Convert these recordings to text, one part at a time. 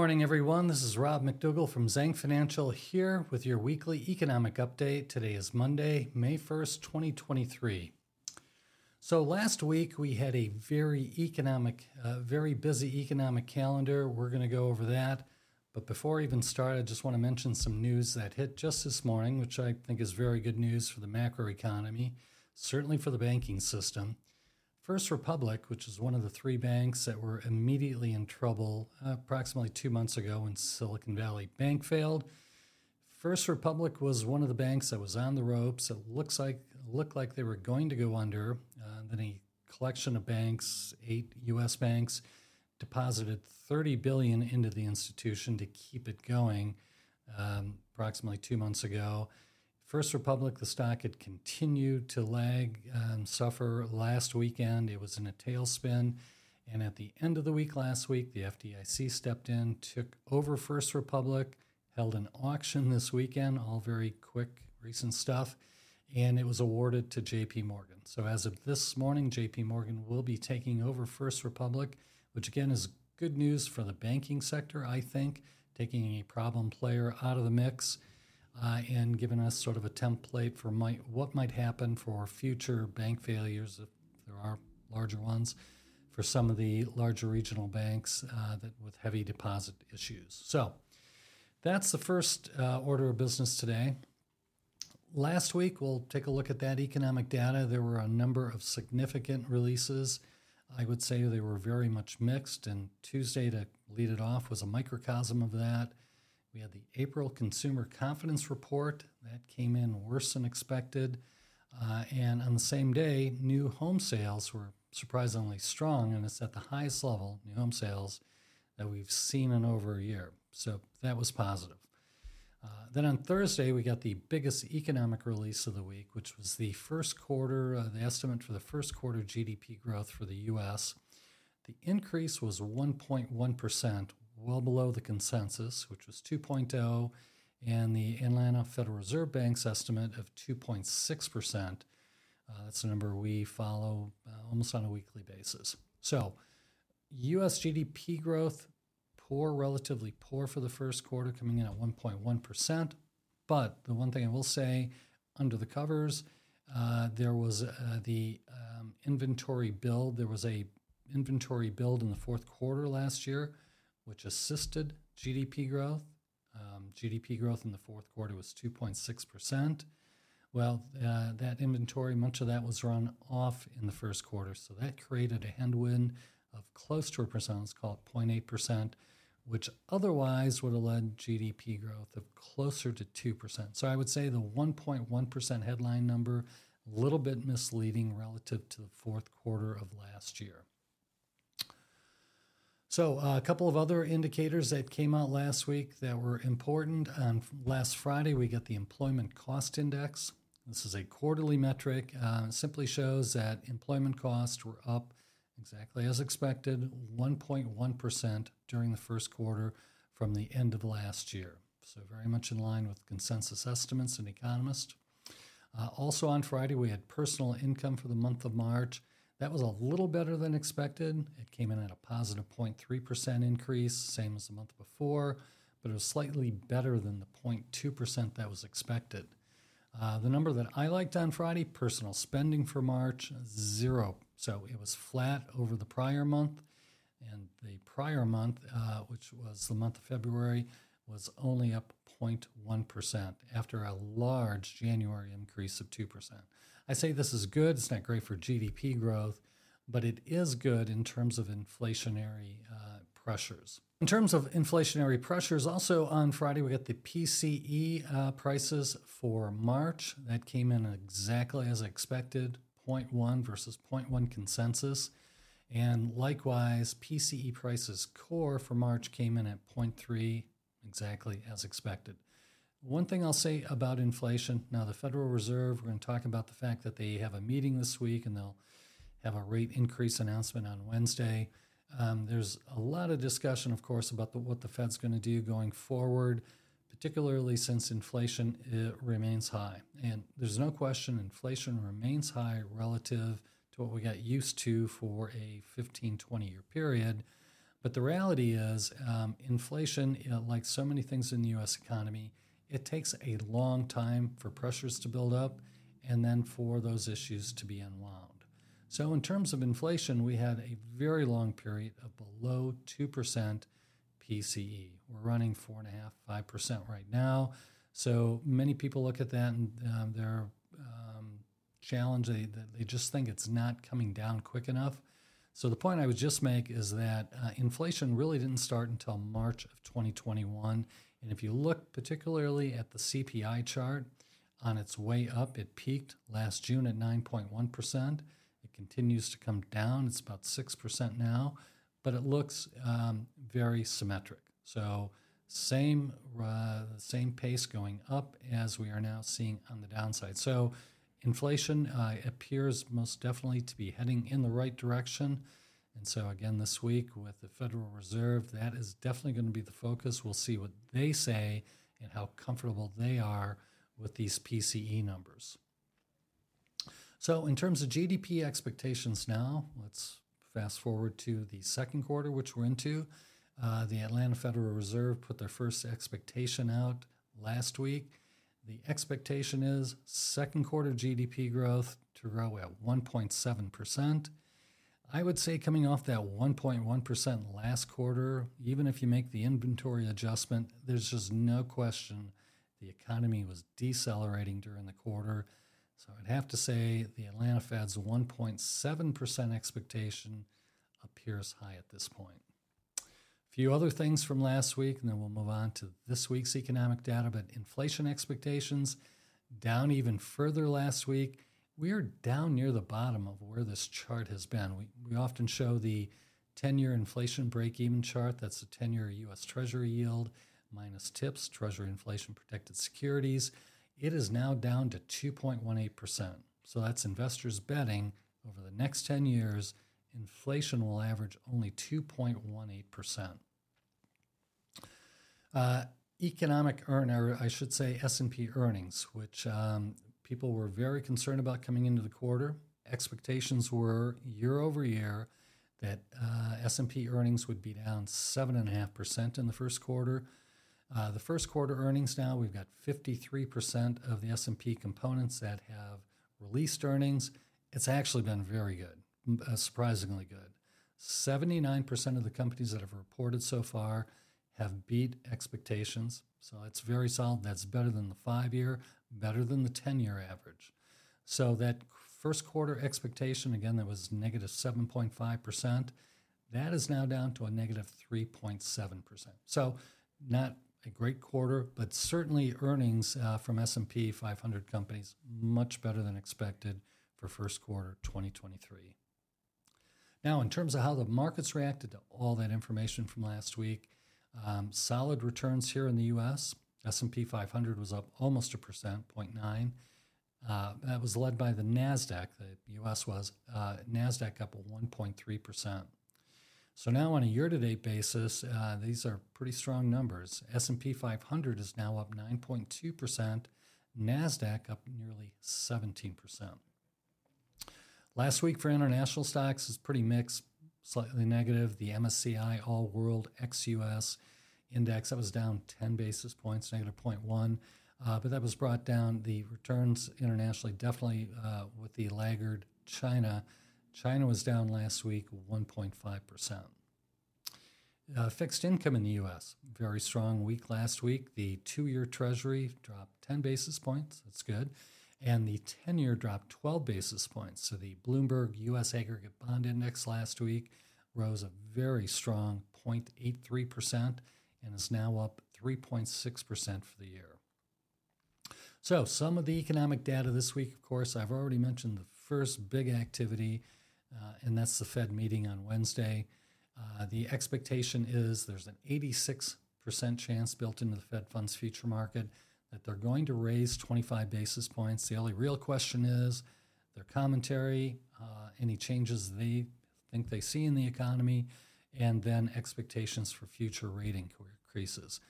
morning, everyone. This is Rob McDougall from Zhang Financial here with your weekly economic update. Today is Monday, May 1st, 2023. So, last week we had a very economic, uh, very busy economic calendar. We're going to go over that. But before I even start, I just want to mention some news that hit just this morning, which I think is very good news for the macro economy, certainly for the banking system. First Republic, which is one of the three banks that were immediately in trouble uh, approximately two months ago when Silicon Valley Bank failed. First Republic was one of the banks that was on the ropes. It looks like looked like they were going to go under. Uh, then a collection of banks, eight U.S. banks, deposited 30 billion into the institution to keep it going. Um, approximately two months ago, First Republic, the stock had continued to lag and suffer last weekend. It was in a tailspin. And at the end of the week last week, the FDIC stepped in, took over First Republic, held an auction this weekend, all very quick, recent stuff, and it was awarded to JP Morgan. So as of this morning, JP Morgan will be taking over First Republic, which again is good news for the banking sector, I think, taking a problem player out of the mix uh, and given us sort of a template for what might happen for future bank failures, if there are larger ones, for some of the larger regional banks uh, that with heavy deposit issues. So that's the first uh, order of business today. Last week, we'll take a look at that economic data. There were a number of significant releases. I would say they were very much mixed, and Tuesday, to lead it off, was a microcosm of that. We had the April Consumer Confidence Report that came in worse than expected. Uh, and on the same day, new home sales were surprisingly strong, and it's at the highest level, new home sales, that we've seen in over a year. So that was positive. Uh, then on Thursday, we got the biggest economic release of the week, which was the first quarter, uh, the estimate for the first quarter GDP growth for the U.S. The increase was 1.1%, well below the consensus, which was 2.0, and the Atlanta Federal Reserve Bank's estimate of 2.6%. Uh, that's a number we follow uh, almost on a weekly basis. So, U.S. GDP growth, poor, relatively poor for the first quarter, coming in at 1.1%. But the one thing I will say under the covers, uh, there was uh, the um, inventory build. There was a inventory build in the fourth quarter last year which assisted GDP growth. Um, GDP growth in the fourth quarter was 2.6%. Well, uh, that inventory, much of that was run off in the first quarter. So that created a headwind of close to a percent, let's call it 0.8%, which otherwise would have led GDP growth of closer to 2%. So I would say the 1.1% headline number, a little bit misleading relative to the fourth quarter of last year. So, uh, a couple of other indicators that came out last week that were important. On last Friday, we got the Employment Cost Index. This is a quarterly metric. Uh, simply shows that employment costs were up exactly as expected, 1.1% during the first quarter from the end of last year. So, very much in line with consensus estimates and economists. Uh, also on Friday, we had personal income for the month of March. That was a little better than expected. It came in at a positive 0.3% increase, same as the month before, but it was slightly better than the 0.2% that was expected. Uh, the number that I liked on Friday, personal spending for March, zero. So it was flat over the prior month. And the prior month, uh, which was the month of February, was only up 0.1% after a large January increase of 2%. I say this is good. It's not great for GDP growth, but it is good in terms of inflationary uh, pressures. In terms of inflationary pressures, also on Friday, we got the PCE uh, prices for March. That came in exactly as expected 0.1 versus 0.1 consensus. And likewise, PCE prices core for March came in at 0.3, exactly as expected. One thing I'll say about inflation now, the Federal Reserve, we're going to talk about the fact that they have a meeting this week and they'll have a rate increase announcement on Wednesday. Um, there's a lot of discussion, of course, about the, what the Fed's going to do going forward, particularly since inflation remains high. And there's no question inflation remains high relative to what we got used to for a 15, 20 year period. But the reality is, um, inflation, know, like so many things in the US economy, it takes a long time for pressures to build up and then for those issues to be unwound. So, in terms of inflation, we had a very long period of below 2% PCE. We're running 4.5%, 5% right now. So, many people look at that and um, they're um, challenged. They, they just think it's not coming down quick enough. So, the point I would just make is that uh, inflation really didn't start until March of 2021. And if you look particularly at the CPI chart, on its way up, it peaked last June at 9.1% It continues to come down. It's about 6% now, but it looks um, very symmetric. So, same, uh, same pace going up as we are now seeing on the downside. So, inflation uh, appears most definitely to be heading in the right direction. And so, again, this week with the Federal Reserve, that is definitely going to be the focus. We'll see what they say and how comfortable they are with these PCE numbers. So, in terms of GDP expectations now, let's fast forward to the second quarter, which we're into. Uh, the Atlanta Federal Reserve put their first expectation out last week. The expectation is second quarter GDP growth to grow at 1.7%. I would say coming off that 1.1% last quarter, even if you make the inventory adjustment, there's just no question the economy was decelerating during the quarter. So I'd have to say the Atlanta Fed's 1.7% expectation appears high at this point. A few other things from last week, and then we'll move on to this week's economic data. But inflation expectations down even further last week. We are down near the bottom of where this chart has been. We, we often show the 10 year inflation break even chart. That's the 10 year US Treasury yield minus tips, Treasury inflation protected securities it is now down to 2.18%. So that's investors betting over the next 10 years, inflation will average only 2.18%. Uh, economic earn, or I should say S&P earnings, which um, people were very concerned about coming into the quarter. Expectations were year over year that uh, S&P earnings would be down 7.5% in the first quarter, uh, the first quarter earnings now, we've got 53% of the S&P components that have released earnings. It's actually been very good, uh, surprisingly good. 79% of the companies that have reported so far have beat expectations. So it's very solid. That's better than the five year, better than the 10 year average. So that first quarter expectation, again, that was negative 7.5%, that is now down to a negative 3.7%. So not a great quarter, but certainly earnings uh, from S&P 500 companies much better than expected for first quarter 2023. Now, in terms of how the markets reacted to all that information from last week, um, solid returns here in the U.S. S&P 500 was up almost a percent, 0.9. Uh, that was led by the Nasdaq. The U.S. was uh, Nasdaq up 1.3 percent. So now on a year-to-date basis, uh, these are pretty strong numbers. S&P 500 is now up 9.2%, Nasdaq up nearly 17%. Last week for international stocks is pretty mixed, slightly negative. The MSCI All World ex-US index that was down 10 basis points, negative 0.1. Uh, but that was brought down. The returns internationally definitely uh, with the laggard China China was down last week 1.5%. Uh, fixed income in the U.S., very strong week last week. The two year Treasury dropped 10 basis points. That's good. And the 10 year dropped 12 basis points. So the Bloomberg U.S. Aggregate Bond Index last week rose a very strong 0.83% and is now up 3.6% for the year. So, some of the economic data this week, of course, I've already mentioned the first big activity uh, and that's the Fed meeting on Wednesday. Uh, the expectation is there's an 86% chance built into the Fed funds future market that they're going to raise 25 basis points. The only real question is their commentary, uh, any changes they think they see in the economy, and then expectations for future rate increases.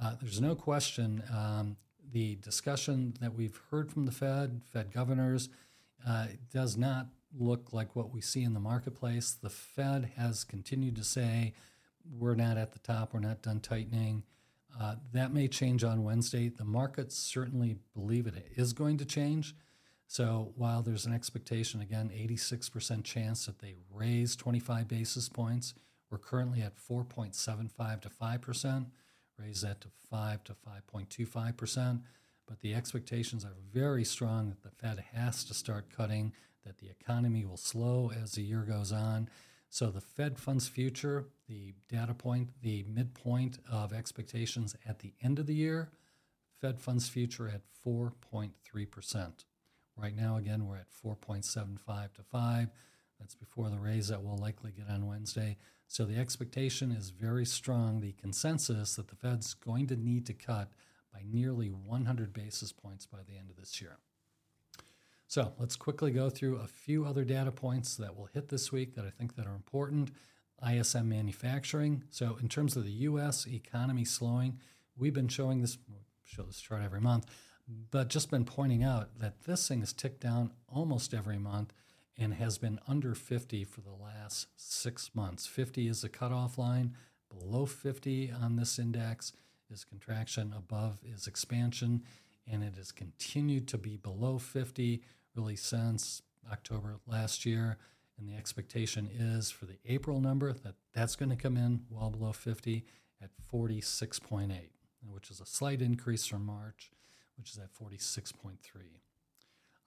Uh, there's no question um, the discussion that we've heard from the Fed, Fed governors, uh, does not look like what we see in the marketplace. The Fed has continued to say we're not at the top, we're not done tightening. Uh, that may change on Wednesday. The markets certainly believe it is going to change. So while there's an expectation, again, 86% chance that they raise 25 basis points, we're currently at 4.75 to 5%, raise that to 5 to 5.25%. But the expectations are very strong that the Fed has to start cutting, that the economy will slow as the year goes on. So the Fed funds future, the data point, the midpoint of expectations at the end of the year, Fed funds future at 4.3%. Right now, again, we're at 4.75 to 5. That's before the raise that we'll likely get on Wednesday. So the expectation is very strong, the consensus that the Fed's going to need to cut by nearly 100 basis points by the end of this year. So let's quickly go through a few other data points that will hit this week that I think that are important. ISM manufacturing. So in terms of the U.S. economy slowing, we've been showing this, show this chart every month, but just been pointing out that this thing has ticked down almost every month and has been under 50 for the last six months. 50 is the cutoff line. Below 50 on this index is contraction, above is expansion, and it has continued to be below 50 really since October last year. And the expectation is for the April number that that's going to come in well below 50 at 46.8, which is a slight increase from March, which is at 46.3.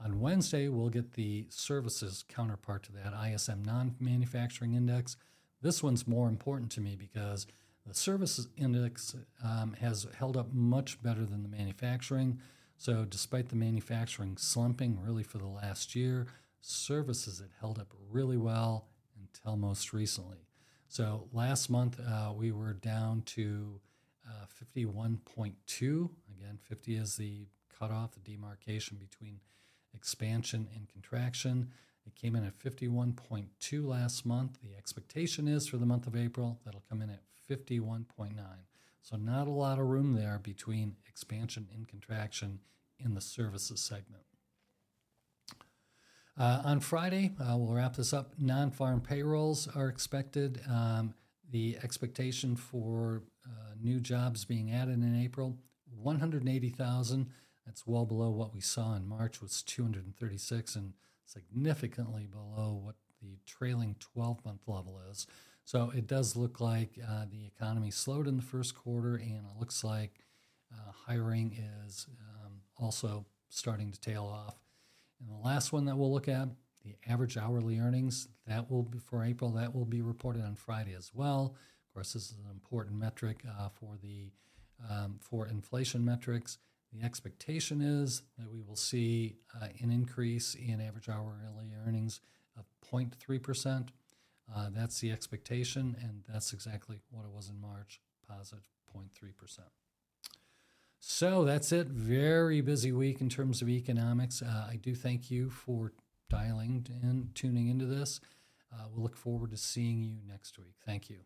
On Wednesday, we'll get the services counterpart to that ISM non manufacturing index. This one's more important to me because the services index um, has held up much better than the manufacturing. So, despite the manufacturing slumping really for the last year, services had held up really well until most recently. So, last month uh, we were down to uh, 51.2. Again, 50 is the cutoff, the demarcation between expansion and contraction. It came in at 51.2 last month. The expectation is for the month of April that'll come in at 51.9. So, not a lot of room there between expansion and contraction in the services segment. Uh, on Friday, uh, we'll wrap this up. Non farm payrolls are expected. Um, the expectation for uh, new jobs being added in April 180,000. That's well below what we saw in March, was 236, and significantly below what the trailing 12 month level is. So it does look like uh, the economy slowed in the first quarter, and it looks like uh, hiring is um, also starting to tail off. And the last one that we'll look at, the average hourly earnings, that will be for April, that will be reported on Friday as well. Of course, this is an important metric uh, for the um, for inflation metrics. The expectation is that we will see uh, an increase in average hourly earnings of 0.3 percent. Uh, that's the expectation, and that's exactly what it was in March, positive 0.3%. So that's it. Very busy week in terms of economics. Uh, I do thank you for dialing and tuning into this. Uh, we'll look forward to seeing you next week. Thank you.